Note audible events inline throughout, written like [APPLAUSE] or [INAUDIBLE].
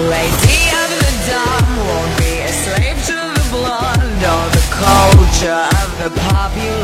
Lady of the won't be a slave to the blonde or the culture of the popular.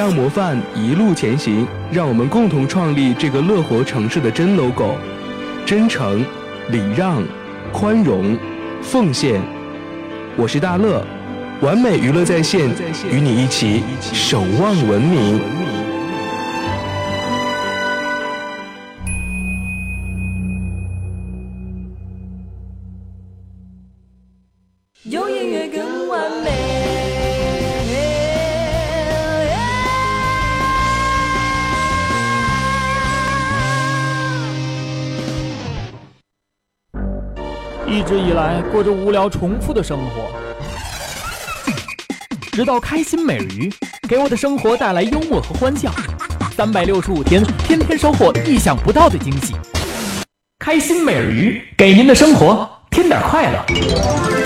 让模范一路前行让我们共同创立这个乐活城市的真 logo 真诚礼让宽容奉献。我是大乐完美娱乐在线与你一起守望文明。一直以来过着无聊重复的生活，直到开心美人鱼给我的生活带来幽默和欢笑，三百六十五天，天天收获意想不到的惊喜。开心美人鱼给您的生活添点快乐。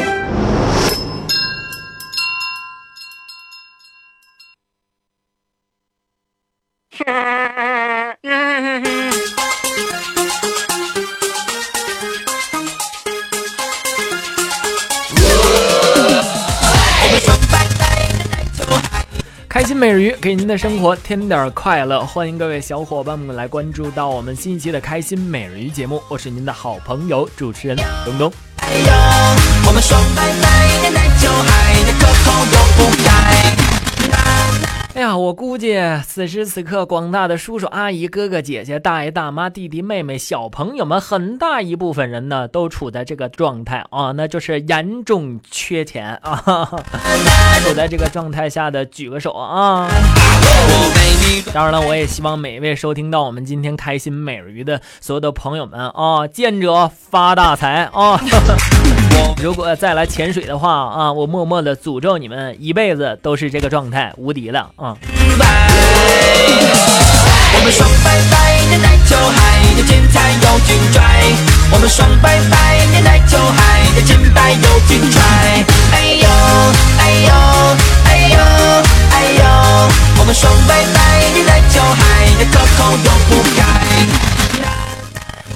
鱼给您的生活添点快乐，欢迎各位小伙伴们来关注到我们新一期的开心美人鱼节目，我是您的好朋友主持人东东。哎呦，我们爽白白的奶酒海的可口又不该。[LAUGHS] 哎呀，我估计此时此刻，广大的叔叔阿姨、哥哥姐姐、大爷大妈、弟弟妹妹、小朋友们，很大一部分人呢，都处在这个状态啊，那就是严重缺钱啊。哈 [LAUGHS] 哈处在这个状态下的举个手啊！当然了，我也希望每一位收听到我们今天开心美人鱼的所有的朋友们啊，见者发大财啊！[LAUGHS] 如果再来潜水的话啊，我默默的诅咒你们一辈子都是这个状态，无敌了！我们爽白白的奶酒海的精彩又精拽，我们爽白白的奶酒海的金白又精彩。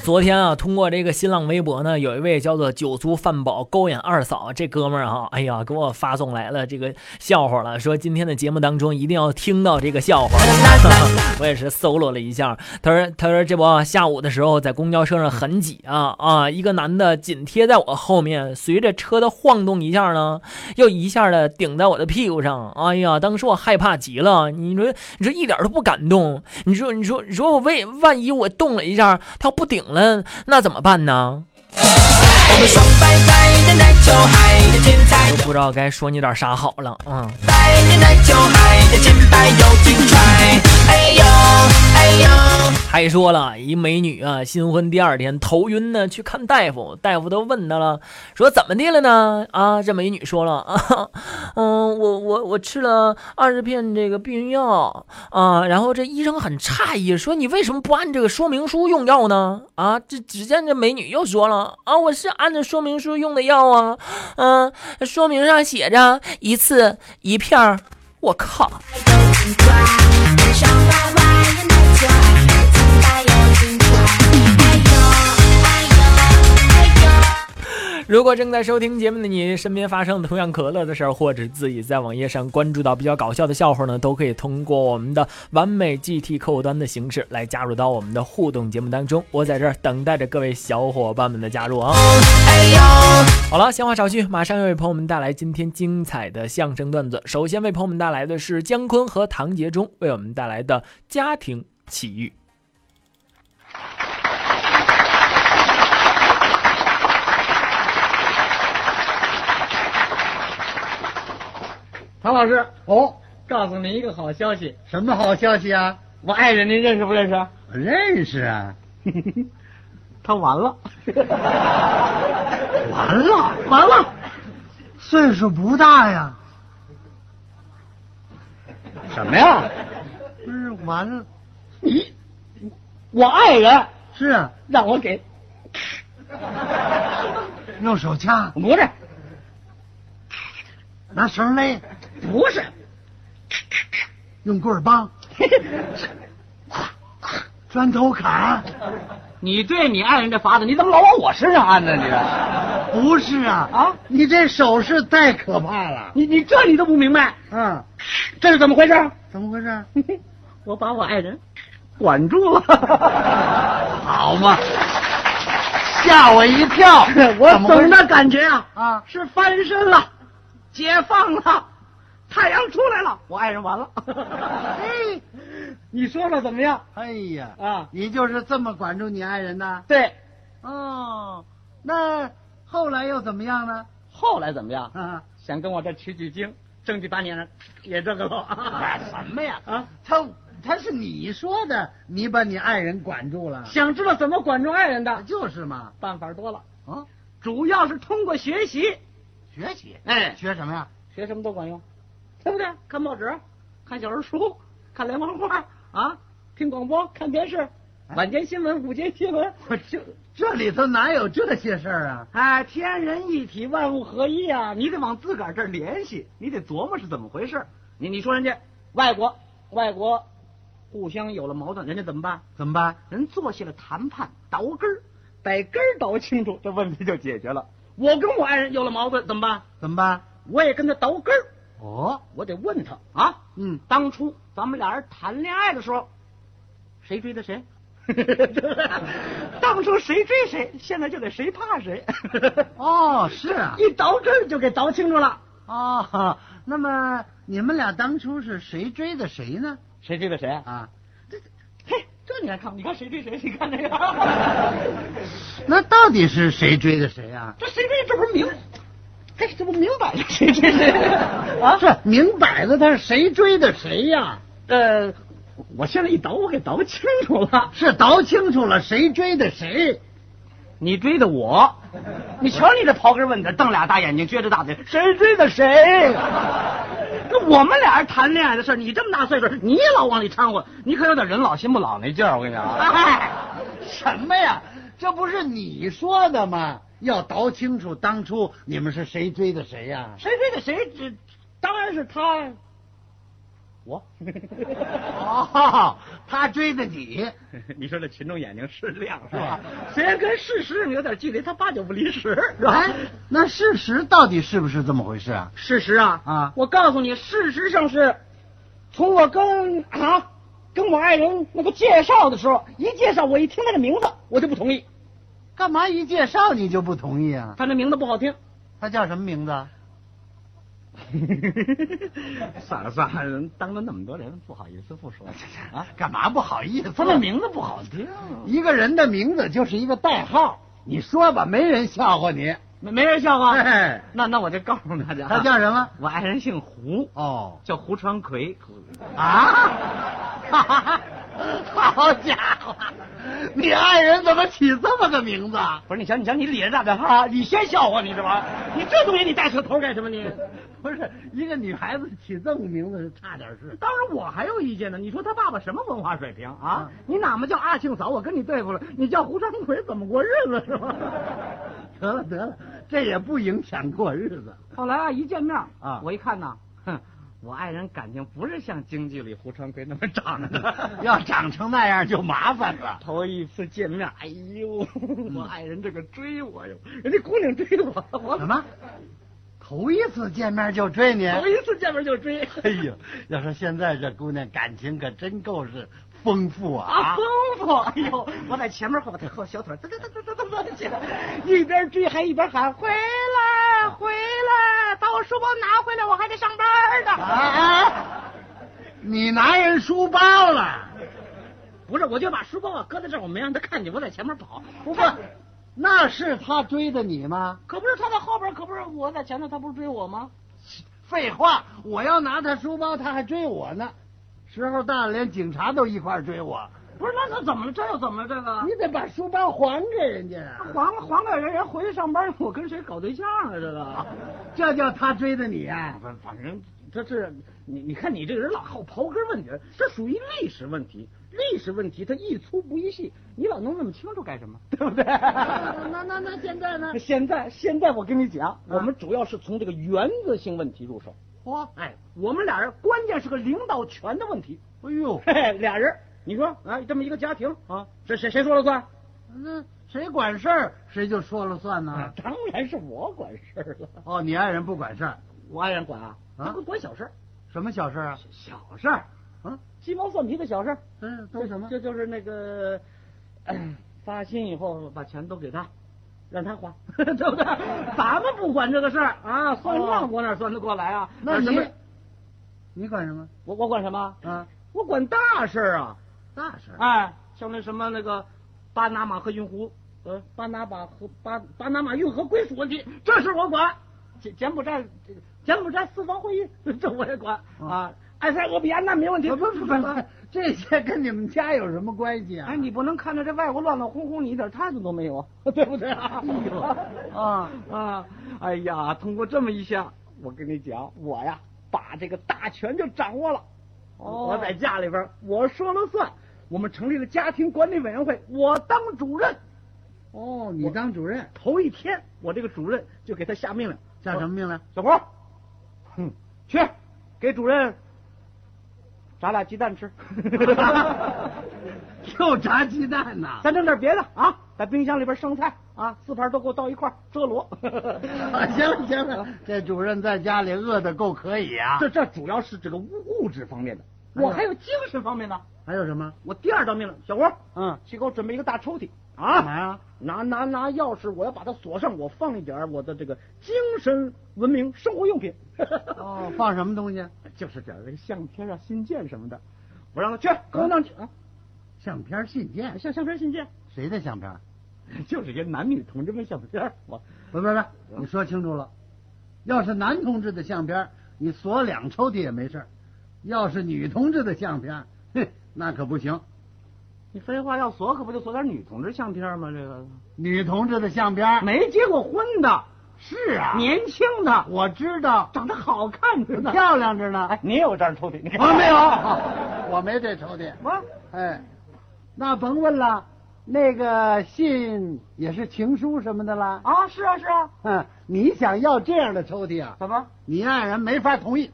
昨天啊，通过这个新浪微博呢，有一位叫做酒足饭饱勾引二嫂这哥们儿哈，哎呀，给我发送来了这个笑话了，说今天的节目当中一定要听到这个笑话。[LAUGHS] [LAUGHS] 我也是搜罗了一下，他说他说这不下午的时候在公交车上很挤啊啊，一个男的紧贴在我后面，随着车的晃动一下呢，又一下的顶在我的屁股上，哎呀，当时我害怕极了，你说你说一点都不敢动，你说你说你说我为万一我动了一下，他不顶了。那怎么办呢？我们爽白白的奶酒海的精彩都不知道该说你点啥好了啊！白的奶酒。哎呦哎呦，还说了一美女啊，新婚第二天头晕呢，去看大夫，大夫都问她了，说怎么的了呢？啊，这美女说了啊，[LAUGHS] 嗯，我我我吃了二十片这个避孕药啊，然后这医生很诧异，说你为什么不按这个说明书用药呢？啊，这只见这美女又说了啊，我是按照说明书用的药啊，嗯、说明上写着一次一片儿，我靠！如果正在收听节目的你，身边发生同样可乐的事儿，或者自己在网页上关注到比较搞笑的笑话呢，都可以通过我们的完美 GT 客户端的形式来加入到我们的互动节目当中。我在这儿等待着各位小伙伴们的加入啊！好了，闲话少叙，马上要为朋友们带来今天精彩的相声段子。首先为朋友们带来的是姜昆和唐杰忠为我们带来的家庭奇遇。唐老师，哦，告诉您一个好消息，什么好消息啊？我爱人您认识不认识？我认识啊，[LAUGHS] 他完了，[LAUGHS] 完了？完了，岁数不大呀。什么呀？不是完了，你，我爱人。是啊，让我给，用手掐，不是，拿绳勒，不是，用棍儿帮，[LAUGHS] 砖头砍，你对你爱人这法子，你怎么老往我身上按呢？你这，[LAUGHS] 不是啊啊你这手势太可怕了。你你这你都不明白，嗯，这是怎么回事？怎么回事？[LAUGHS] 我把我爱人管住了，好嘛，吓我一跳。我总的感觉啊啊是翻身了，解放了，太阳出来了，我爱人完了。[LAUGHS] 哎，[LAUGHS] 你说说怎么样？哎呀，啊，你就是这么管住你爱人的？对，哦，那后来又怎么样呢？后来怎么样？啊，想跟我这取取经，争取把你也这个了。哎什么呀？啊，他他是你说的，你把你爱人管住了，想知道怎么管住爱人的，就是嘛。办法多了。啊，主要是通过学习，学习，哎，学什么呀？学什么都管用，对不对？看报纸，看小人书，看连环画啊，听广播，看电视，晚间新闻、午间新闻，我这这里头哪有这些事儿啊？哎，天人一体，万物合一啊！你得往自个儿这儿联系，你得琢磨是怎么回事。你你说人家外国，外国互相有了矛盾，人家怎么办？怎么办？人坐下了谈判，倒根儿，把根儿倒清楚，这问题就解决了。我跟我爱人有了矛盾，怎么办？怎么办？我也跟他倒根儿，哦，我得问他啊，嗯，当初咱们俩人谈恋爱的时候，谁追的谁？[LAUGHS] 当初谁追谁，现在就得谁怕谁。哦，是啊，[LAUGHS] 一倒这儿就给倒清楚了。哦，那么你们俩当初是谁追的谁呢？谁追的谁？啊，这嘿，这你还看？你看谁追谁？你看这个，[LAUGHS] 那到底是谁追的谁啊？这谁追？这不是明，嘿，这不明摆着谁追谁 [LAUGHS] 啊？是明摆着他是谁追的谁呀、呃，我现在一倒，我给倒清楚了。[LAUGHS] 是倒清楚了谁追的谁。你追的我，你瞧你这刨根问底，瞪俩大眼睛，撅着大嘴，谁追的谁？[LAUGHS] 那我们俩人谈恋爱的事儿你这么大岁数，你也老往里掺和，你可有点人老心不老那劲儿。我跟你讲啊，哎，什么呀？这不是你说的吗？要倒清楚当初你们是谁追的谁呀、谁追的谁？这当然是他，我。[LAUGHS] 哦，他追的你。[LAUGHS] 你说这群众眼睛是亮是吧？虽然跟事实有点距离，他八九不离十，是吧？哎，那事实到底是不是这么回事啊？事实啊啊我告诉你，事实上是，从我跟啊跟我爱人那个介绍的时候，一介绍我一听他的名字，我就不同意，干嘛一介绍你就不同意啊？他那名字不好听。他叫什么名字？[LAUGHS] 算了算了，人 [LAUGHS] 当着那么多人，不好意思不说 [LAUGHS] 啊。干嘛不好意思？他那名字不好听，一个人的名字就是一个代号，你说吧，没人笑话你。没没人笑话。哎那那我就告诉大家，他叫什么？我爱人姓胡，哦叫胡传奎。啊！[LAUGHS] [LAUGHS] 好家伙，你爱人怎么起这么个名字啊？不是你瞧你瞧你咧着大嘴哈，你先笑话你是吧？你这东西你带扯头干什么你？[LAUGHS] 不是一个女孩子起这么个名字是差点事。当然我还有意见呢。你说他爸爸什么文化水平啊？嗯你哪么叫阿庆嫂？我跟你对付了，你叫胡长奎怎么过日子是吧？[LAUGHS] 得了得了，这也不影响过日子。后来啊，一见面啊我一看呐，哼，我爱人感情不是像京剧里胡传魁那么长的，[LAUGHS] 要长成那样就麻烦了。头一次见面，哎呦，我爱人这个追我哟，人家姑娘追我，我什么？头一次见面就追你？头一次见面就追，哎呦，[LAUGHS] 要说现在这姑娘感情可真够是丰富啊！啊，丰富！哎呦，我在前面后边后小腿噔噔噔噔噔噔噔起来，一边追还一边喊回来回书包拿回来，我还得上班呢。啊！你拿人书包了？不是，我就把书包啊搁在这儿，我没让他看见，我在前面跑。不过，那是他追的你吗？可不是他在后边，可不是我在前头，他不是追我吗？废话，我要拿他书包，他还追我呢。时候大了，连警察都一块追我。不是，那那怎么了？这又怎么了？这个你得把书包还给人家啊！还还给人，人回去上班，我跟谁搞对象啊？这个。这叫他追的你啊？反反正这是你你看你这个人老好刨根问底，这属于历史问题。历史问题它一粗不一细，你老弄那么清楚干什么？[LAUGHS] 对不对？那那那现在呢？现在现在我跟你讲，我们主要是从这个原则性问题入手。嚯！哎，我们俩人关键是个领导权的问题。哎呦，嘿嘿，俩人，你说啊，这么一个家庭啊，这谁谁说了算？那谁管事儿，谁就说了算呢？啊，当然是我管事儿了。哦，你爱人不管事儿，我爱人管啊，啊管小事儿，什么小事儿啊？小事儿，啊，鸡毛蒜皮的小事儿。嗯，都什么？这就是那个，哎 [CLEARS THROAT] 发薪以后把钱都给他，让他花，[LAUGHS] 对不对？咱们不管这个事儿啊，算账我哪算得过来啊？那你什么？你管什么？我我管什么？啊，我管大事儿啊！大事儿。哎，像那什么那个巴拿马和运湖，呃，巴拿马和巴巴拿马运河归属问题，这事我管。柬柬埔寨柬埔寨四方会议，[LAUGHS] 这我也管啊。埃塞俄比亚那没问题，不不不不，这些跟你们家有什么关系啊？哎，你不能看着这外国乱乱哄哄，你一点态度都没有，[LAUGHS] 对不对啊？[LAUGHS] 啊啊！哎呀，通过这么一下，我跟你讲，我呀把这个大权就掌握了。哦我在家里边我说了算，我们成立了家庭管理委员会，我当主任。哦，你当主任，头一天，我这个主任就给他下命令，下什么命令？小胡，哼，去给主任炸俩鸡蛋吃。[LAUGHS] 又炸鸡蛋呐？咱整点别的啊，在冰箱里边剩菜啊，四盘都给我倒一块儿遮罗。[LAUGHS] 啊行了行了，这主任在家里饿的够可以啊。这这主要是这个物物质方面的，我还有精神方面的。还有什么？我第二道命令，小吴，嗯，去给我准备一个大抽屉干嘛啊，呀？拿拿拿钥匙，我要把它锁上，我放一点我的这个精神文明生活用品。哦，放什么东西？[LAUGHS] 就是点儿这个相片啊、信件什么的，我让他去给我弄去啊，相片、信件，相相片、信件，谁的相片？[LAUGHS] 就是些男女同志们相片。我不不不，你说清楚了。要是男同志的相片，你锁两抽屉也没事；要是女同志的相片，哼，那可不行。你废话要锁，可不就锁点女同志相片吗？这个女同志的相片没结过婚的，是啊，年轻的，我知道，长得好看着呢。漂亮着呢。哎，你也有这样抽屉？你看我没有，[LAUGHS] 我没这抽屉。我哎，那甭问了，那个信也是情书什么的啦。啊，是啊是啊，嗯，你想要这样的抽屉啊？怎么？你爱人没法同意。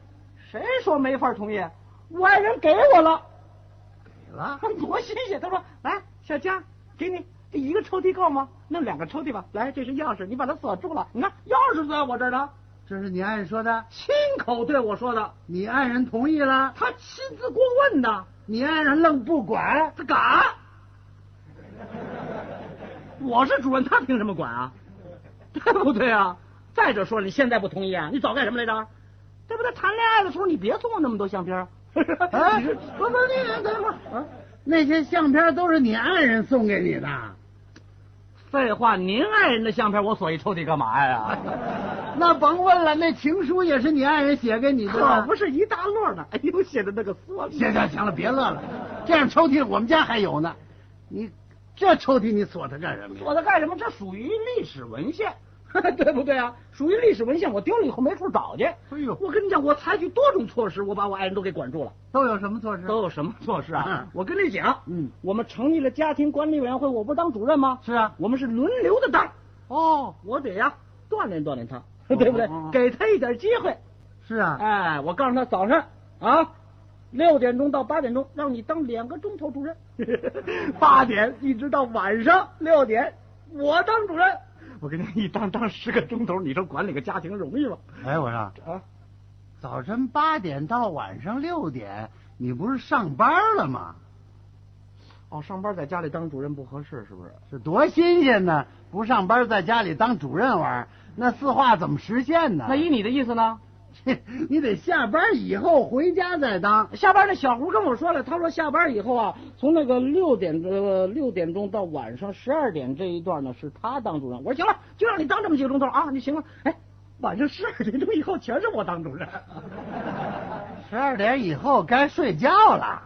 谁说没法同意？我爱人给我了，给了，多新鲜！他说：“来，小江，给你这一个抽屉够吗？弄两个抽屉吧。来，这是钥匙，你把它锁住了。你看，钥匙在我这儿呢。这是你爱人说的，亲口对我说的，你爱人同意了，他亲自过问的，你爱人愣不管。他敢？[LAUGHS] 我是主任，他凭什么管啊？对不对啊？再者说了，你现在不同意啊？你早干什么来着？对不对？谈恋爱的时候你别送我那么多相片儿。[LAUGHS] 哎你是不不，你等会儿啊。那些相片都是你爱人送给你的。废话，您爱人的相片我锁一抽屉干嘛呀？[LAUGHS] 那甭问了，那情书也是你爱人写给你的。可不是一大摞呢。哎呦，写的那个缩行行行了，别乐了，这样抽屉我们家还有呢。你这抽屉你锁它干什么呀？锁它干什么？这属于历史文献，[LAUGHS] 对不对啊？属于历史文献，我丢了以后没处找去。哎呦，我跟你讲，我采取多种措施，我把我爱人都给管住了。都有什么措施？都有什么措施啊嗯？我跟你讲，嗯我们成立了家庭管理委员会，我不是当主任吗？是啊。我们是轮流的当，哦，我得呀锻炼锻炼他，[LAUGHS] 对不对？给他一点机会。是啊。哎，我告诉他早上啊，六点钟到八点钟，让你当两个钟头主任，[LAUGHS] 八点一直到晚上六点，我当主任。我跟你一当当十个钟头，你说管理个家庭容易吗？哎，我说啊，早晨八点到晚上六点，你不是上班了吗？哦，上班在家里当主任不合适，是不是？是多新鲜呢！不上班在家里当主任玩，那四化怎么实现呢？那依你的意思呢？[LAUGHS] 你得下班以后回家再当。下班那小胡跟我说了，他说下班以后啊，从那个六点呃六点钟到晚上十二点这一段呢，是他当主任。我说行了，就让你当这么几个钟头啊，你行了。哎，晚上十二点钟以后全是我当主任。十二点以后该睡觉了。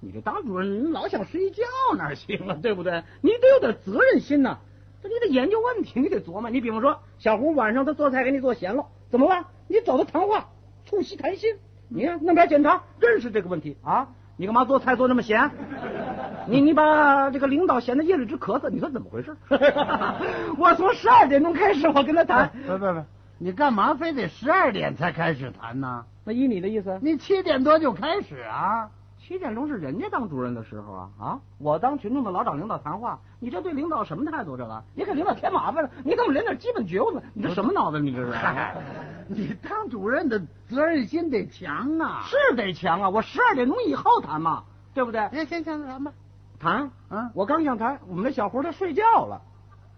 你这当主任，你老想睡觉哪行啊？对不对？你得有点责任心呐、这你得研究问题，你得琢磨。你比方说，小胡晚上他做菜给你做咸了，怎么办？你找他谈话，促膝谈心。你看弄点检查，认识这个问题啊？你干嘛做菜做那么咸？你你把这个领导闲的夜里直咳嗽，你说怎么回事？[LAUGHS] 我从十二点钟开始，我跟他谈。不不不，你干嘛非得十二点才开始谈呢？那依你的意思，你七点多就开始啊？七点钟是人家当主任的时候啊啊！我当群众的老找领导谈话，你这对领导什么态度？这个你给领导添麻烦了，你怎么连点基本觉悟呢？你这什么脑子？你这是？[LAUGHS] 你当主任的责任心得强啊！是得强啊！我十二点钟以后谈嘛，对不对？行行行，谈吧。谈啊我刚想谈，我们那小胡他睡觉了。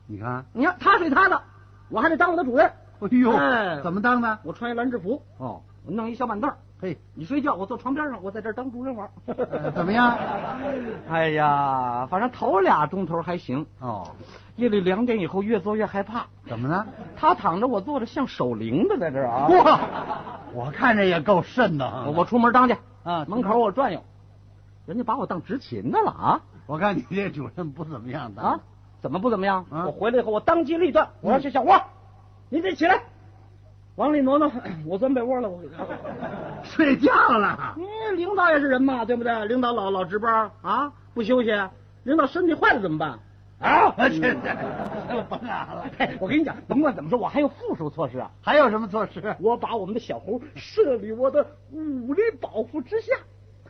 你看，你看他睡他的，我还得当我的主任。哎呦，哎怎么当的？我穿一蓝制服，哦，我弄一小板凳儿，嘿，你睡觉，我坐床边上，我在这儿当主任玩。[LAUGHS] 呃怎么样？[LAUGHS] 哎呀，反正头俩钟头还行，哦，夜里两点以后越坐越害怕。怎么呢？他躺着，我坐着，像守灵的在这儿啊。哇，我看着也够瘆的啊！我我出门当去，啊门口我转悠，人家把我当执勤的了啊我看你这主任不怎么样的啊！怎么不怎么样？啊我回来以后，我当机立断，我要去小花，你得起来，往里挪挪，[COUGHS] 我钻被窝了，我。睡觉了。嗯领导也是人嘛，对不对？领导老老值班啊，不休息，领导身体坏了怎么办？啊，这这这甭俺了。嘿我跟你讲，甭管怎么说，我还有附属措施啊。还有什么措施？我把我们的小猴设立我的武力保护之下。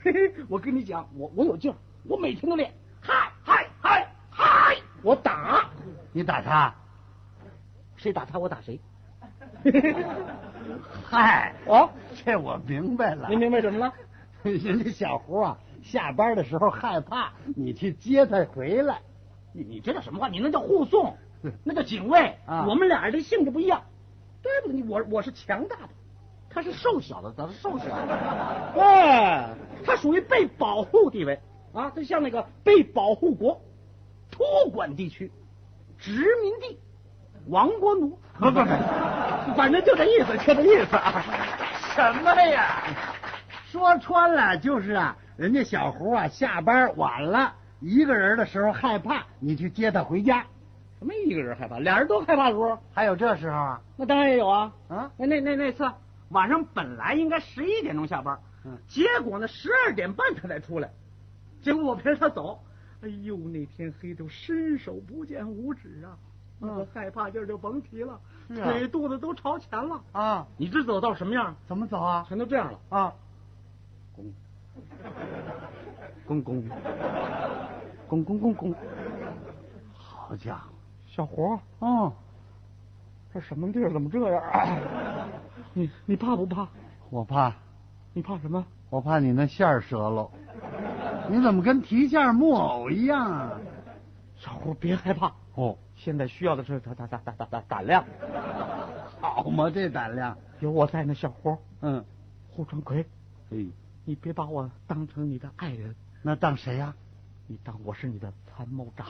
嘿嘿，我跟你讲，我我有劲儿，我每天都练，嗨嗨嗨嗨，我打，你打他？谁打他我打谁。[LAUGHS] [LAUGHS] 嗨，哦，这我明白了。您明白什么了？[LAUGHS] 人家小胡啊，下班的时候害怕，你去接他回来。你你这叫什么话？你那叫护送，那叫警卫啊我们俩人的性质不一样，对不对？你我我是强大的，他是瘦小的，咱是瘦小的。[LAUGHS] 哎，他属于被保护地位啊，他像那个被保护国，托管地区，殖民地，亡国奴。不不不，反正就这意思，就这意思啊。什么呀？说穿了就是啊，人家小胡啊下班晚了，一个人的时候害怕，你去接他回家。什么一个人害怕，俩人都害怕的时候，还有这时候啊？那当然也有啊。啊，那那那那次晚上本来应该十一点钟下班，嗯结果呢十二点半他才出来，结果我陪着他走，哎呦那天黑都伸手不见五指啊，那个害怕劲儿就甭提了，啊腿肚子都朝前了。啊，你这走到什么样？怎么走啊？全都这样了，啊，公公公公公公，好家伙！小胡，嗯，这什么地儿？怎么这样啊？你你怕不怕？我怕，你怕什么？我怕你那线儿折喽。你怎么跟提线木偶一样啊？小胡别害怕，哦，现在需要的是他他他他他胆胆量，好嘛，这胆量。有我在呢，小胡。嗯，胡传魁，哎，你别把我当成你的爱人，那当谁呀、你当我是你的参谋长。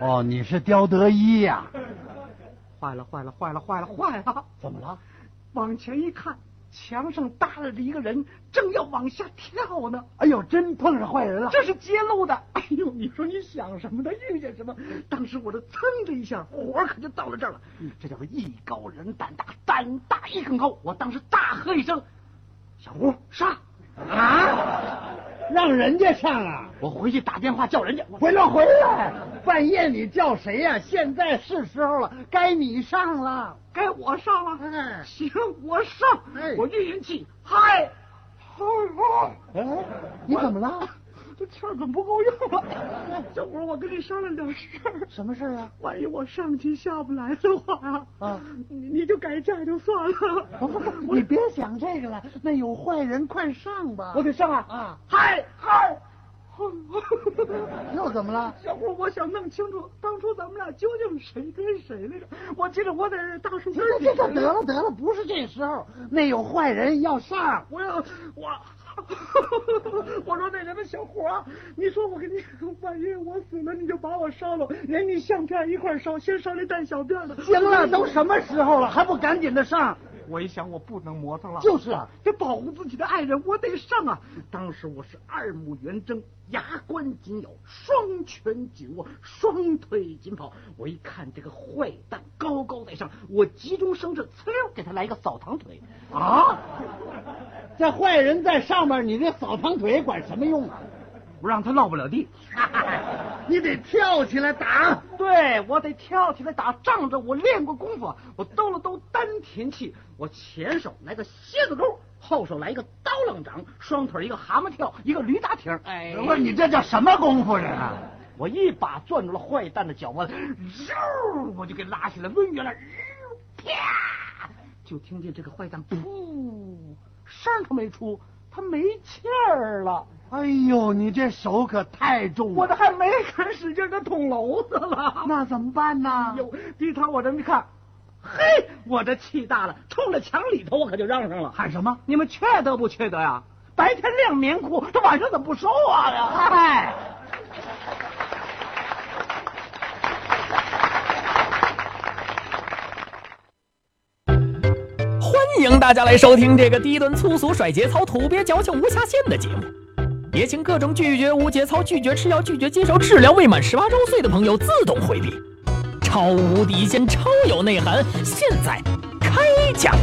哦，你是刁德一呀、坏了，坏了，坏了，坏了，坏了！怎么了？往前一看，墙上搭了着一个人，正要往下跳呢。哎呦，真碰上坏人了！这是揭露的。哎呦，你说你想什么呢？遇见什么？当时我这噌的一下，火可就到了这儿了。这叫做艺高人胆大，胆大艺更高。我当时大喝一声：“小吴，杀！”啊，让人家上啊！我回去打电话叫人家。我回来回来！半夜你叫谁呀、现在是时候了，该你上了。该我上了。哎行，我上。哎我运运气，嗨。哎，你怎么了？这气儿怎么不够用了？小伙，我跟你商量点事儿。什么事儿啊？万一我上去下不来的话啊，啊你你就改嫁就算了。不不不，你别想这个了，那有坏人，快上吧！我得上啊！啊，嗨嗨！[LAUGHS] 又怎么了？小伙，我想弄清楚当初咱们俩究竟谁跟谁来着。我记得我在大树这根这这得了得了，不是这时候，那有坏人要上。我要我，[LAUGHS] 我说那什么小伙，你说我给你，[LAUGHS] 万一我死了，你就把我烧了，连你相片一块烧，先烧那带小辫的。行了，都什么时候了，还不赶紧的上？我一想，我不能磨蹭了。就是啊，得保护自己的爱人，我得上啊！当时我是二目圆睁，牙关紧咬，双拳紧握，双腿紧跑。我一看这个坏蛋高高在上，我急中生智，呲溜给他来一个扫堂腿。啊，这坏人在上面，你这扫堂腿管什么用啊？我让他落不了地。[LAUGHS] 你得跳起来打。[LAUGHS] 对，我得跳起来打，仗着我练过功夫，我兜了兜丹田气，我前手来个蝎子钩，后手来一个刀郎掌，双腿一个蛤蟆跳，一个驴打挺。哎，不是你这叫什么功夫这是？我一把攥住了坏蛋的脚脖子，嗖，我就给拉起来抡圆了，嗖啪，就听见这个坏蛋噗，声儿都没出，他没气儿了。哎呦，你这手可太重了。我这还没敢使劲的捅娄子了。那怎么办呢？哟，低头我这么一看，嘿，我这气大了，冲着墙里头我可就嚷上了，喊什么？你们缺德不缺德呀？白天晾棉裤，这晚上怎么不收啊呀？嗨，欢迎大家来收听这个低端粗俗、甩节操、土鳖矫情、无下限的节目。也请各种拒绝无节操、拒绝吃药、拒绝接受治疗未满十八周岁的朋友自动回避。超无敌仙、超有内涵，现在开讲。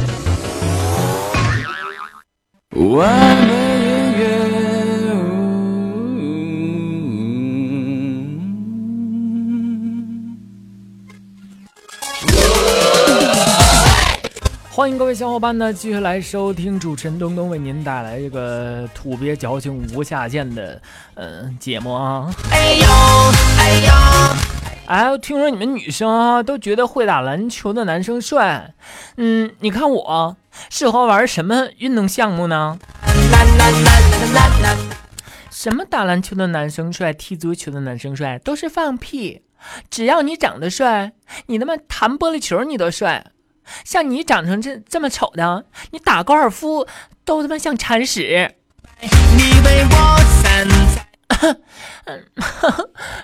欢迎各位小伙伴呢，继续来收听主持人东东为您带来这个土鳖矫情无下限的嗯、呃节目啊。哎呦哎呦，哎，听说你们女生啊都觉得会打篮球的男生帅，嗯，你看我适合玩什么运动项目呢？什么打篮球的男生帅，踢足球的男生帅，都是放屁。只要你长得帅，你他妈弹玻璃球你都帅。像你长成这这么丑的，你打高尔夫都他妈像铲屎。你为我散在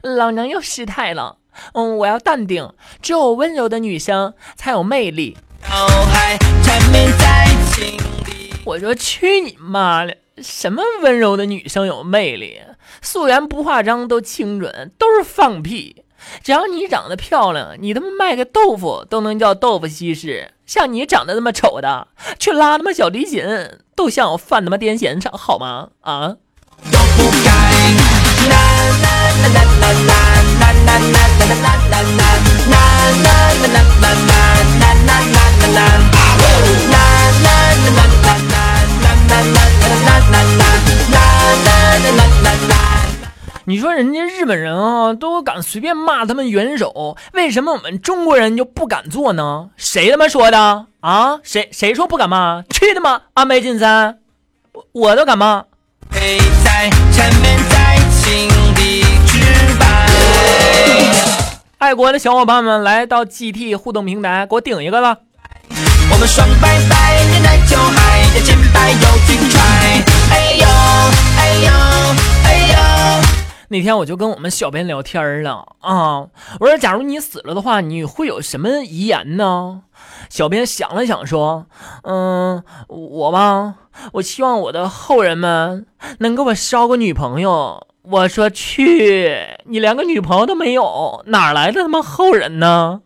老娘又失态了。嗯，我要淡定，只有温柔的女生才有魅力。我说去你妈的！什么温柔的女生有魅力？素颜不化妆都清纯，都是放屁。只要你长得漂亮，你他妈卖个豆腐都能叫豆腐西施。像你长得那么丑的，去拉他妈小提琴，都像我犯他妈癫痫上好吗？啊！都不该。啦啦啦啦啦啦啦啦啦啦啦啦啦啦啦啦你说人家日本人啊，都敢随便骂他们元首，为什么我们中国人就不敢做呢？谁他妈说的啊？谁谁说不敢骂？去他妈安倍晋三，我我都敢骂。陪在缠绵在心里直白。爱国的小伙伴们，来到 GT 互动平台，给我顶一个了。我们双拜拜，年代就嗨，呀肩膀有劲踹。哎呦哎呦哎呦。那天我就跟我们小编聊天了啊，我说假如你死了的话，你会有什么遗言呢？小编想了想说，嗯，我吧，我希望我的后人们能给我捎个女朋友。我说去，你连个女朋友都没有，哪来的他妈后人呢？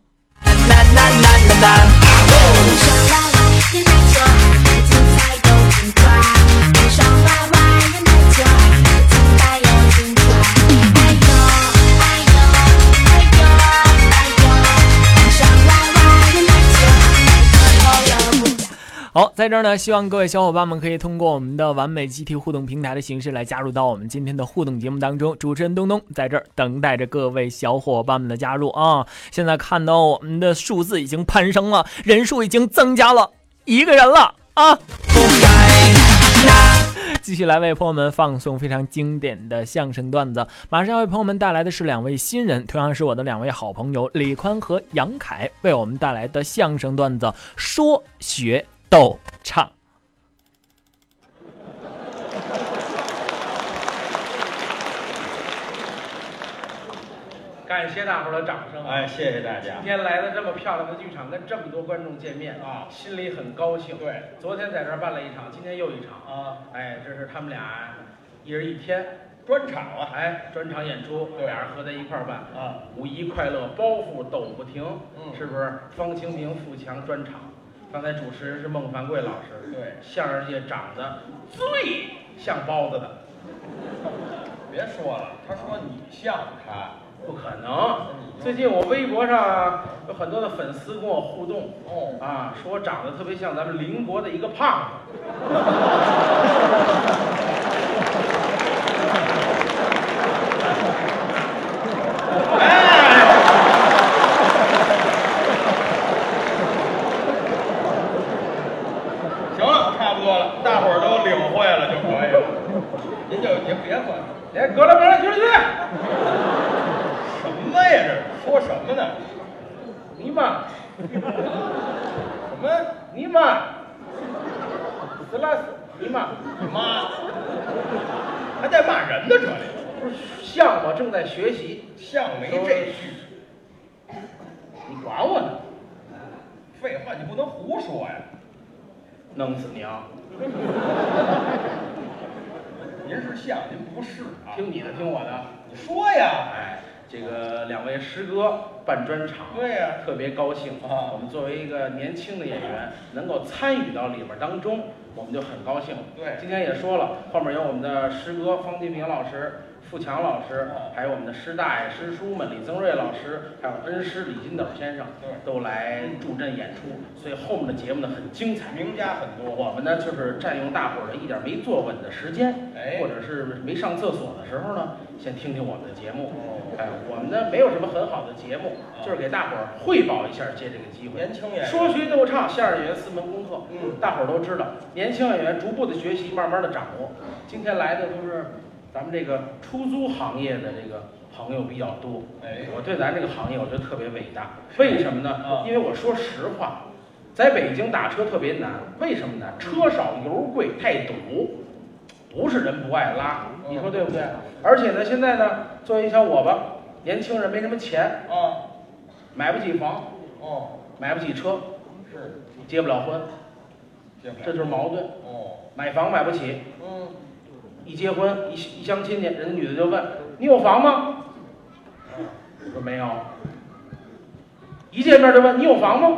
好，在这儿呢，希望各位小伙伴们可以通过我们的完美集体互动平台的形式来加入到我们今天的互动节目当中。主持人东东在这儿等待着各位小伙伴们的加入啊！现在看到我们的数字已经攀升了，人数已经增加了一个人了啊！继续来为朋友们放送非常经典的相声段子。马上要为朋友们带来的是两位新人，同样是我的两位好朋友李宽和杨凯为我们带来的相声段子说学逗唱。感谢大伙儿的掌声！哎，谢谢大家。今。天来了这么漂亮的剧场，跟这么多观众见面啊心里很高兴。对，昨天在这儿办了一场，今天又一场。啊，哎，这是他们俩一人一天，专场啊，哎，专场演出，对。俩人合在一块儿办。啊，五一快乐，包袱抖不停，嗯。是不是？方清平、富强专场，刚才主持人是孟凡贵老师，对相声界长得最像包子的，别说了，他说你像他，不可能。最近我微博上有很多的粉丝跟我互动，哦啊，说我长得特别像咱们邻国的一个胖子。[LAUGHS] 行了，差不多了，大伙儿都领会了就可以了。您就您别管哎，隔了门，去去去！什么呀，这说什么呢？你妈，什么？你妈，死了死，你妈，妈，还带骂人的这里，不是像我正在学习，像没这句。你管我呢？废话，你不能胡说呀！弄死你啊！您是像，您不是啊？听你的，听我的。你说呀？哎，这个两位师哥办专场，对呀特别高兴啊我们作为一个年轻的演员，能够参与到里边当中，我们就很高兴。对今天也说了，后面有我们的师哥方金平老师。富强老师啊，还有我们的师大爷、师叔们，李增瑞老师，还有恩师李金斗先生，对都来助阵演出，所以后面的节目呢很精彩。名家很多。我们呢就是占用大伙儿的一点没坐稳的时间，哎或者是没上厕所的时候呢，先听听我们的节目。哦哎，我们呢没有什么很好的节目，啊就是给大伙儿汇报一下，借这个机会。年轻演员说学逗唱，相声演员四门功课，嗯大伙儿都知道。年轻演员逐步的学习，慢慢的掌握。今天来的都是咱们这个出租行业的这个朋友比较多。哎我对咱这个行业我觉得特别伟大，为什么呢？啊因为我说实话，在北京打车特别难，为什么呢？车少油贵，太堵，不是人不爱拉，你说对不对？而且呢，现在呢，作为像我吧，年轻人没什么钱，啊，买不起房，哦，买不起车，是，结不了婚，这这就是矛盾。哦，买房买不起，嗯，一结婚一一相亲去，人家女的就问你有房吗？我说没有。一见面就问你有房吗？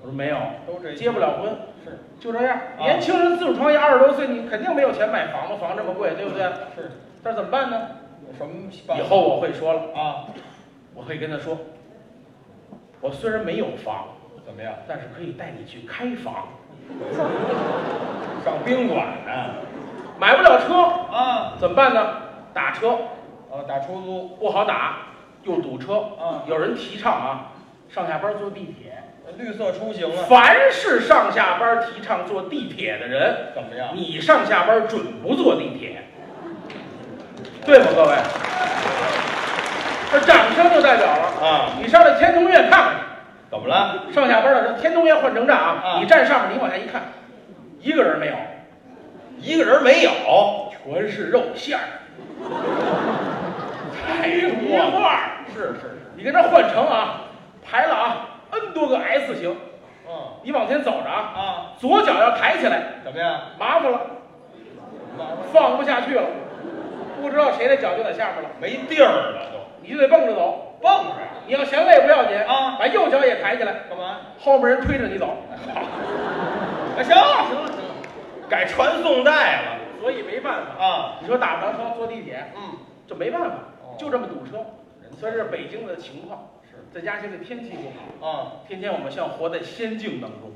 我说没有，都这结不了婚，是就这样。啊年轻人自主创业二十多岁，你肯定没有钱买房子，房这么贵，对不对？是，但是怎么办呢？有什么办法以后我会说了，啊？我会跟他说，我虽然没有房，怎么样？但是可以带你去开房。[LAUGHS] 上宾馆呢？买不了车啊，怎么办呢？打车啊，打出租，不好打，又堵车。啊有人提倡啊，上下班坐地铁。绿色出行啊？凡是上下班提倡坐地铁的人，怎么样？你上下班准不坐地铁，对吗，各位？这掌声就代表了啊你上这天通苑看看去。怎么了？上下班的时候，天通苑换乘站啊，啊你站上面，你往下一看，一个人没有，一个人没有，全是肉馅儿，太多了。是是是，你跟这换乘啊，排了啊，N 多个 S 型，嗯你往前走着啊，啊，左脚要抬起来，怎么样？麻烦了，放不下去了，不知道谁的脚就在下面了，没地儿了都，你就得蹦着走。蹦着你要嫌累不要紧啊把右脚也抬起来，干嘛？后面人推着你走，[LAUGHS] 哎，行了行了行了，改传送带了所以没办法。啊。你说打不着车坐地铁，嗯，这没办法哦，就这么堵车。所以这是北京的情况，是再加现在天气不好，啊，天天我们像活在仙境当中，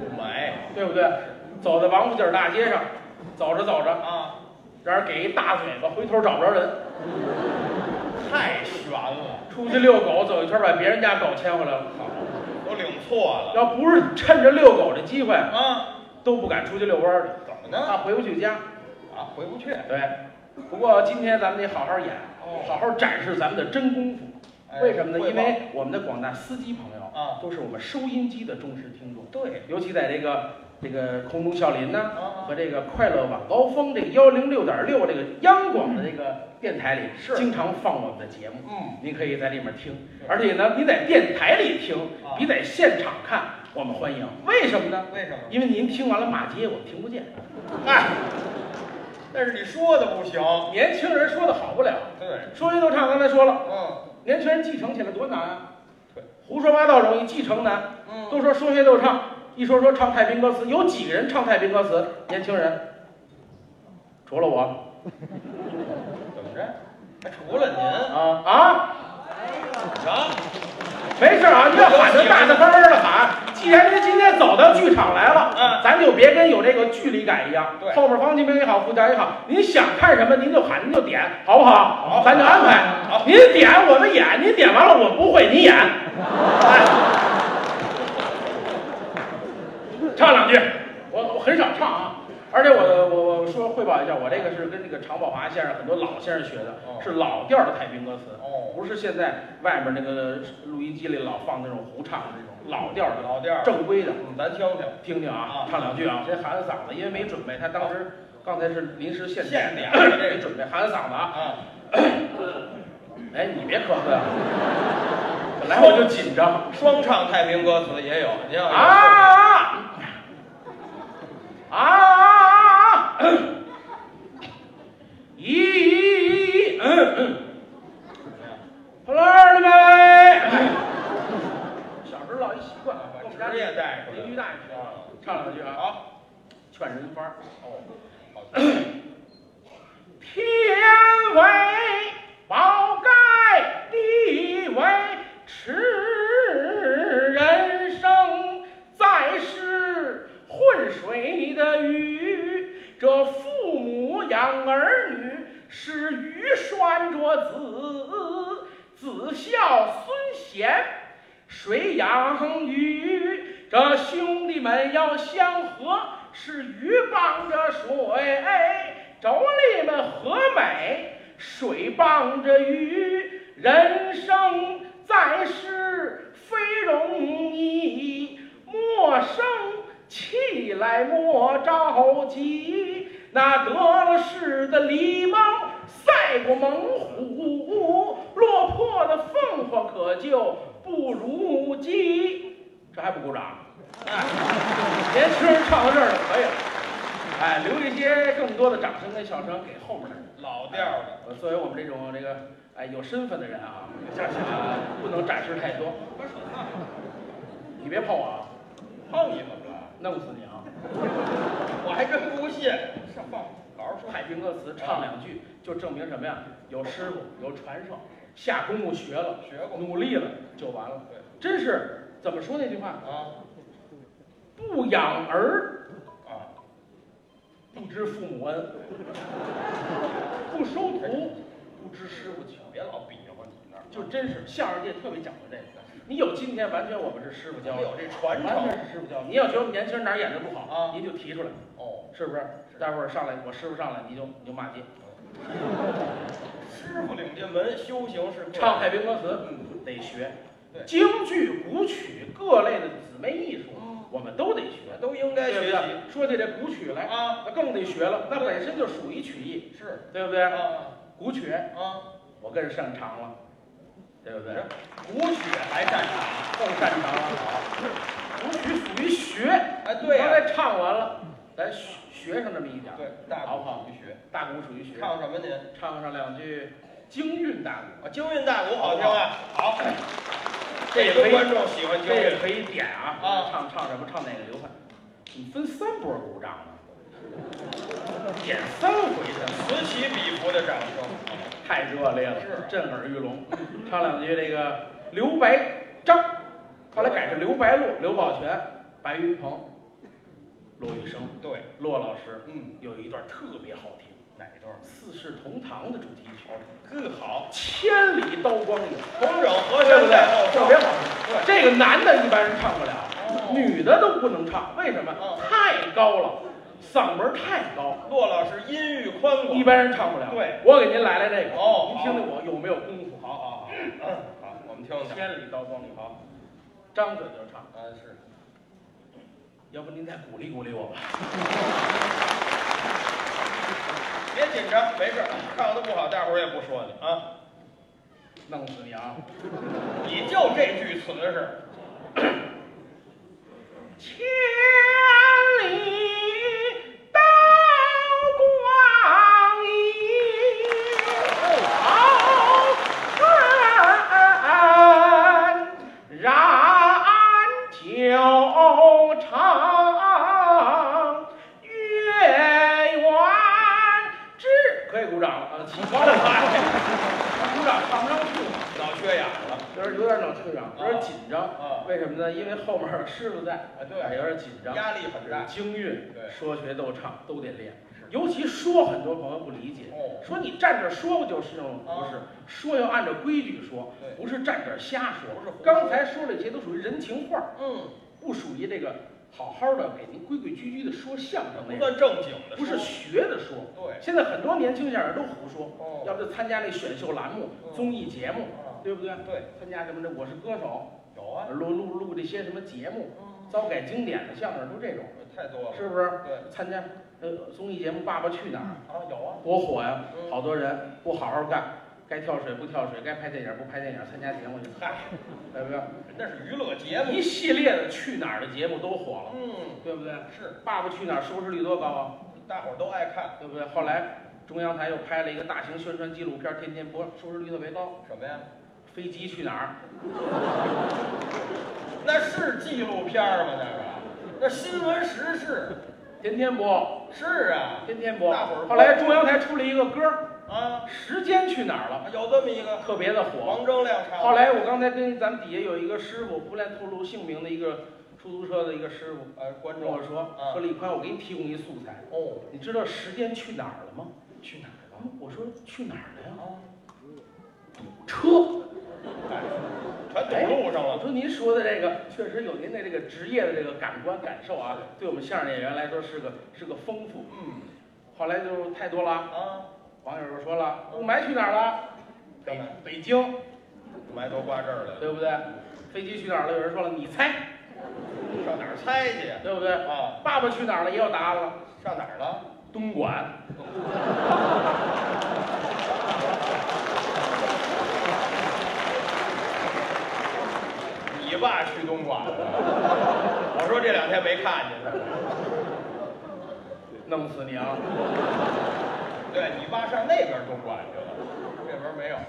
雾霾对不对？走在王府井大街上，走着走着，啊，让人给一大嘴巴，回头找不着人。太悬了，出去遛狗，走一圈把别人家狗牵回来了。都领错了要不是趁着遛狗的机会，啊？都不敢出去遛弯儿去，怎么呢？怕？回不去家。啊，回不去。对，不过今天咱们得好好演，哦好好展示咱们的真功夫。哎为什么呢？因为我们的广大司机朋友啊都是我们收音机的忠实听众。对，尤其在这个这个空中笑林呢、啊和这个快乐晚高峰这个幺零六点六这个央广的这个电台里，是经常放我们的节目。嗯，您可以在里面听，而且呢，你在电台里听啊，比在现场看，我们欢迎。为什么呢？为什么？因为您听完了骂街，我们听不见。哎，但是你说的不行。年轻人说的好不了，对，说学逗唱刚才说了，嗯，年轻人继承起来多难啊对！胡说八道容易，继承难。嗯都说说学逗唱，一说说唱太平歌词，有几个人唱太平歌词？年轻人，除了我怎么着？还除了您啊啊！啊？没事啊，你要喊就大大方方的喊。既然您今天走到剧场来了，嗯咱就别跟有这个距离感一样。对后面方清平也好，副将也好，您想看什么您就喊，您就点，好不好？好咱就安排。好您点我们演，您点完了我不会，你演。哎，唱两句，我我很少唱啊。而且我我我说汇报一下，我这个是跟这个常宝华先生很多老先生学的，哦是老调的太平歌词，哦不是现在外面那个录音机里老放那种胡唱的那种老调儿老调儿正规的。咱听听听听啊唱两句啊。先喊嗓子因为没准备他当时刚才是临时现点的没准备喊嗓子啊。[COUGHS] 哎你别咳嗽啊。[LAUGHS] 本来我就紧张。双唱太平歌词也有啊啊啊啊。啊啊啊啊。一一一一嗯嗯好了预备是一习惯，我们家也带邻居大爷唱两句啊，劝人方哦，[COUGHS] 身份的人啊，啊不能展示太多。你别碰我啊，碰你怎么了？弄死你啊！我还真不信。上报，好好说。太平歌词唱两句，就证明什么呀？有师傅，有传授，下功夫学了，学过努力了就完了。对，真是怎么说那句话？啊不养儿，啊，不知父母恩；[LAUGHS] 不收徒，不知师傅情。别老比划你那儿，就真是相声界特别讲究这个。你有今天，完全我们是师傅教的，有这传承完全是师傅教的。你要觉得我们年轻人哪儿演的不好啊您就提出来，哦，是不是？待会儿上来，我师傅上来，你就你就骂街。[LAUGHS] 师傅领进门，修行是个唱太平歌词，得学。对京剧、古曲各类的姊妹艺术，我们都得学，都应该学习。说起这古曲来啊，那更得学了，那本身就属于曲艺，是对不对？啊古曲啊，我更擅长了，对不对？古曲还擅长。更擅长了。古曲属于学，哎对呀刚才唱完了，咱学学上这么一点儿，对，大好不好鼓？属于学。大鼓属于学，唱什么您？唱上两句京韵大鼓，啊，京韵大鼓好听啊。好，这也可以观众喜欢京韵。这也可以点啊，啊唱唱什么？唱哪个流派？你分三波鼓掌呢，[LAUGHS] 点三回的，此起彼伏的掌声。太热烈了，震耳欲聋。唱两句这个刘白张，后来改成刘白洛、刘宝全、白云鹏、骆玉生，对，骆老师，嗯，有一段特别好听，哪一段？四世同堂的主题曲，更好，千里刀光影。同整和对不对声在？特别好听。对这个男的一般人唱不了，哦女的都不能唱，为什么嗯？太高了，嗓门太高，骆老师音域宽广。一般人唱不了。对我给您来来这个，哦您听听我有没有功夫？好好好，嗯，好，我们听听。千里刀光影，好，张嘴就唱。啊，是。要不您再鼓励鼓励我吧？[LAUGHS] 别紧张，没事，唱的不好，大伙儿也不说你啊。弄死你啊！你就这句词是，[COUGHS] 千说学逗唱都得练。尤其说，很多朋友不理解，哦。说你站这说不就是吗？不是啊，说要按照规矩说对，不是站这瞎说。刚才说这些都属于人情话，嗯，不属于这个好好的给您规规矩矩的说相声那不种。算正经的，不是学的说，对。现在很多年轻相声都胡说，哦。要不就参加那选秀栏目、嗯。综艺节目，啊。对不对？对，参加什么的《我是歌手有啊》，，录录录这些什么节目，嗯，糟改经典的相声都这种，太多了，是不是？对，参加呃综艺节目《爸爸去哪儿啊，有啊》，，多火呀！嗯好多人不好好干，该跳水不跳水，该拍电影不拍电影，参加节目去，嗨，对不对？那是娱乐节目一，系列的去哪儿的节目都火了，嗯，对不对？是，爸爸去哪儿收视率多高啊？大伙儿都爱看，对不对？后来中央台又拍了一个大型宣传纪录片，天天播，收视率特别高。什么呀？飞机去哪儿？[LAUGHS] 那是纪录片儿吗？那是，这新闻时事天天播，是啊，天天播。大伙儿后来中央台出了一个歌儿啊，《时间去哪儿了有这么一个》，特别的火。王铮亮唱。后来我刚才跟咱们底下有一个师傅，不愿透露姓名的一个出租车的一个师傅，呃，观众跟我说啊说李宽，我给你提供一素材。哦，你知道《时间去哪儿了》吗？去哪儿了？我说去哪儿了呀？啊，车。全堵路上了。我说您说的这个确实有您的这个职业的这个感官感受啊，对我们相声演员来说是个是个丰富。嗯后来就太多了，啊，网友就说了，雾霾去哪儿了？北北京，雾霾都挂这儿来了，对不对？飞机去哪儿了？有人说了，你猜，上哪儿猜去？对不对？啊，爸爸去哪儿了？也有答案了，上哪儿了？东莞。[LAUGHS] 你爸去东莞了？我说这两天没看见他。弄死你啊！对你爸上那边东莞去了，这边没有了。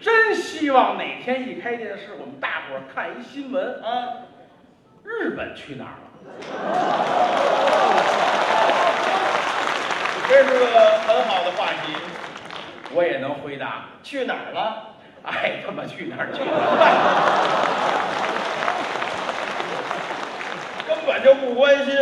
真希望哪天一开电视，我们大伙儿看一新闻，啊，日本去哪儿了？[LAUGHS] 这是个很好的话题。我也能回答，去哪儿了？爱 [LAUGHS] 他妈去哪儿去哪 [LAUGHS] 根本就不关心。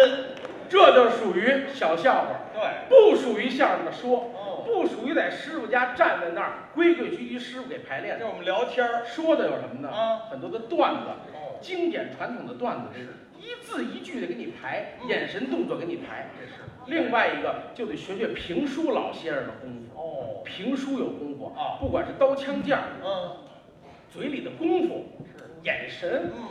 这就属于小笑话。对，不属于相声的说，哦不属于在师傅家站在那儿规规矩矩师傅给排练的。这我们聊天儿。说的有什么呢？啊很多的段子，哦经典传统的段子是一字一句的给你排，眼神动作给你排。这是另外一个就得学学评书老先生的功夫。哦，评书有功夫啊不管是刀枪剑儿，嗯，嘴里的功夫，是眼神，嗯，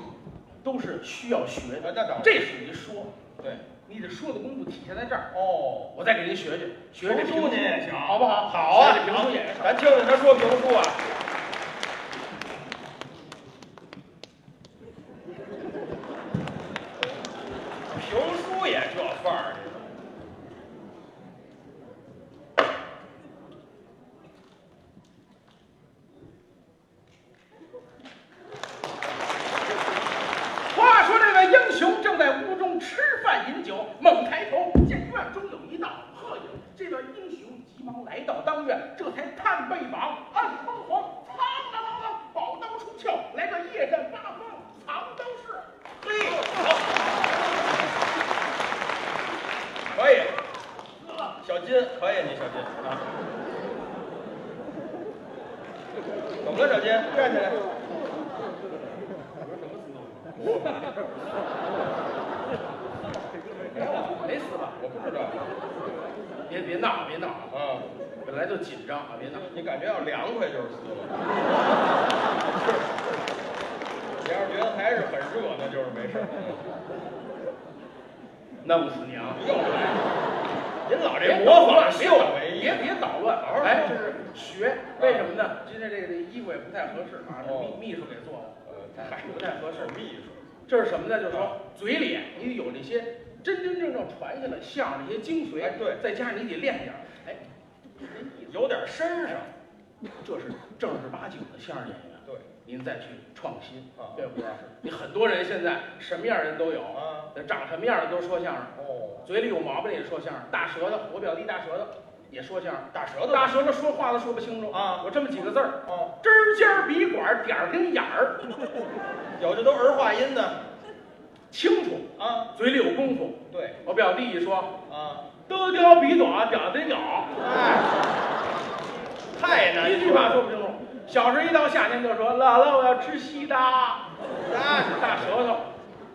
都是需要学的。啊那当然这属于说，对，你这说的功夫体现在这儿。哦，我再给您学学，学这评评书您也行好不好？好啊，这评书也是。咱听听他说评书啊。评书也这范儿，话说这位英雄正在屋中吃饭饮酒，猛抬头见院中有一道鹤影。这位英雄急忙来到当院，这才探背膀，按凤凰，苍啷啷啷，宝刀出鞘，来个夜战八方藏刀式。嘿，好，可以，小金可以，你小金啊。怎么了，小金？站起来。没死吧？我不知道。别别闹，别闹啊！啊，本来就紧张啊，别闹。你感觉要凉快就是死了。你要是觉得还是很热，那就是没事儿。弄死你啊！又来，您老这别模仿捣乱，别秀捣为别别捣乱好好，哎，说这是学，为什么呢？今天这个这个衣服也不太合适啊，这哦秘秘书给做的，呃，哎，不太合适。秘书。这是什么呢？就是说嘴里你得有这些真真正正传下来相声这些精髓，哎对再加上你得练点儿，哎，有点身上。这是正儿八经的相声演员。对，您再去创新啊，对不对？你很多人现在什么样人都有啊，长什么样的都说相声，哦，嘴里有毛病也说相声，大舌头，我表弟大舌头也说相声，大舌头大舌头说话都说不清楚啊有这么几个字儿，哦，针尖儿鼻管儿点儿跟眼儿，有的都儿化音呢。清楚，啊，嘴里有功夫。对，我表弟一说，啊，得雕鼻短，屌得咬，哎，太难一句话说不清楚。小时候一到夏天就说姥姥我要吃西大，那是大舌头，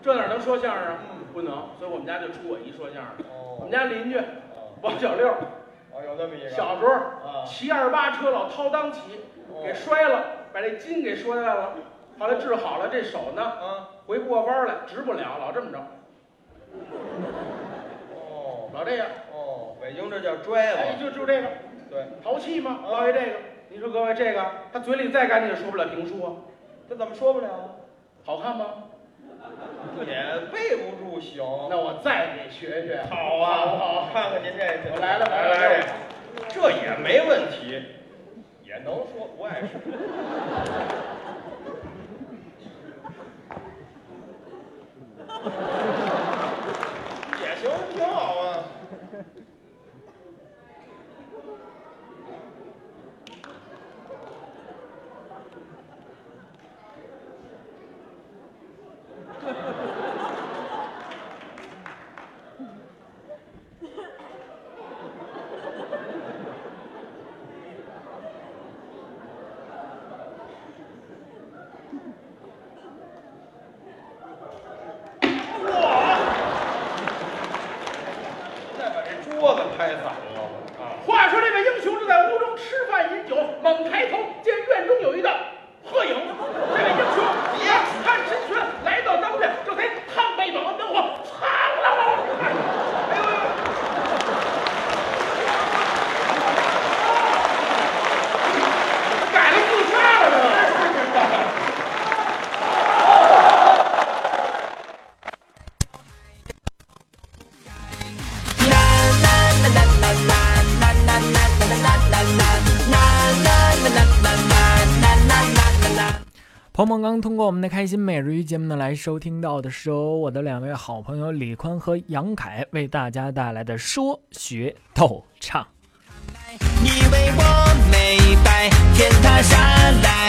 这哪能说相声啊？嗯。不能，所以我们家就出我一说相声。哦。我们家邻居哦，王小六，哦，有这么一个。小时候啊。骑二八车老掏裆骑，哦。给摔了，把这筋给摔烂了。后来治好了，这手呢啊，回不过弯来，直不了，老这么着，哦，老这样。哦，北京这叫拽哎，吧？就就这个对，淘气吗？啊各位这个，你说各位这个，他嘴里再干净也说不了评书啊，这怎么说不了啊？好看吗？也背不住行。那我再给学学，好啊，好不好？看看您这，我来了来来了来，这也没问题，也能说，不 [LAUGHS] 也行，挺好啊。通过我们的开心每日一节目呢来收听到的是由我的两位好朋友李宽和杨凯为大家带来的说学逗唱。你为我美白，天塌下来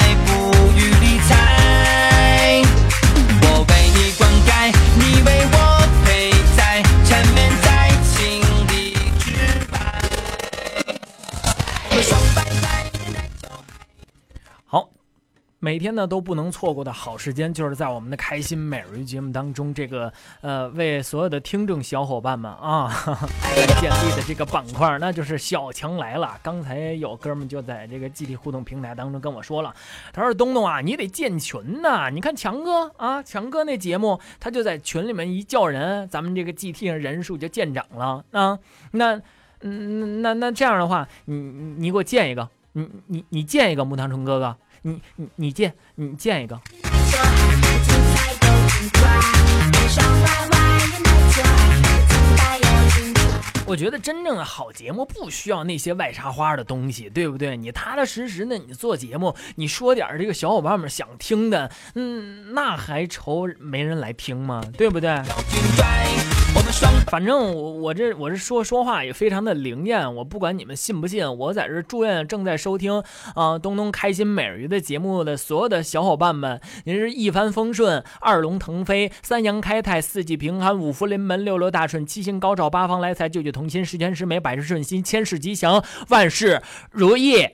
每天呢都不能错过的好时间，就是在我们的开心每日鱼节目当中，这个呃为所有的听众小伙伴们啊哈哈 [LAUGHS] 建立的这个板块，那就是小强来了。刚才有哥们就在这个集体互动平台当中跟我说了，他说东东啊，你得建群呐、你看强哥啊，强哥那节目他就在群里面一叫人，咱们这个 GT 上人数就见涨了啊。那嗯那那这样的话，你你你给我建一个，你你你建一个木糖虫哥哥。你你你建你建一个，我觉得真正的好节目不需要那些外插花的东西，对不对？你踏踏实实的，你做节目，你说点这个小伙伴们想听的，嗯，那还愁没人来听吗？对不对？反正我我这我这说说话也非常的灵验，我不管你们信不信，我在这祝愿正在收听啊、东东开心美人鱼的节目的所有的小伙伴们，您是一帆风顺，二龙腾飞，三阳开泰，四季平安，五福临门，六六大顺，七星高照，八方来财，九九同心，十全十美，百事顺心，千事吉祥，万事如意。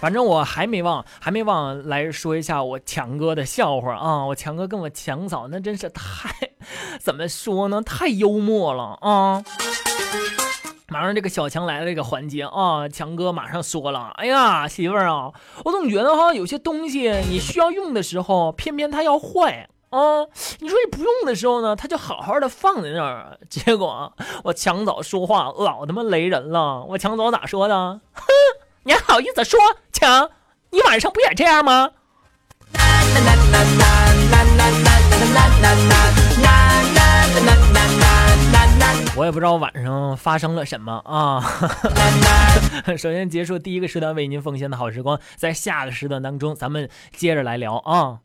反正我还没忘，还没忘来说一下我强哥的笑话啊！我强哥跟我强嫂那真是太，怎么说呢？太幽默了啊！马上这个小强来了这个环节啊，强哥马上说了：“哎呀，媳妇儿啊，我总觉得哈，有些东西你需要用的时候，偏偏它要坏。”啊，你说你不用的时候呢，它就好好的放在那儿。结果我强嫂说话老他妈雷人了。我强嫂咋说的？哼，你还好意思说强？你晚上不也这样吗？我也不知道晚上发生了什么啊。[LAUGHS] 首先结束第一个时段为您奉献的好时光，在下个时段当中，咱们接着来聊啊。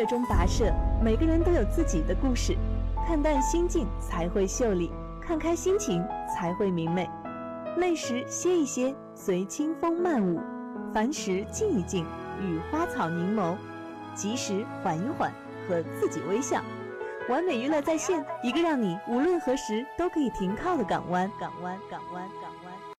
在岁月中跋涉，每个人都有自己的故事。看淡心境才会秀丽，看开心情才会明媚。累时歇一歇，随清风漫舞；烦时静一静，与花草凝眸。及时缓一缓，和自己微笑。完美娱乐在线，一个让你无论何时都可以停靠的港湾。港湾，港湾，港。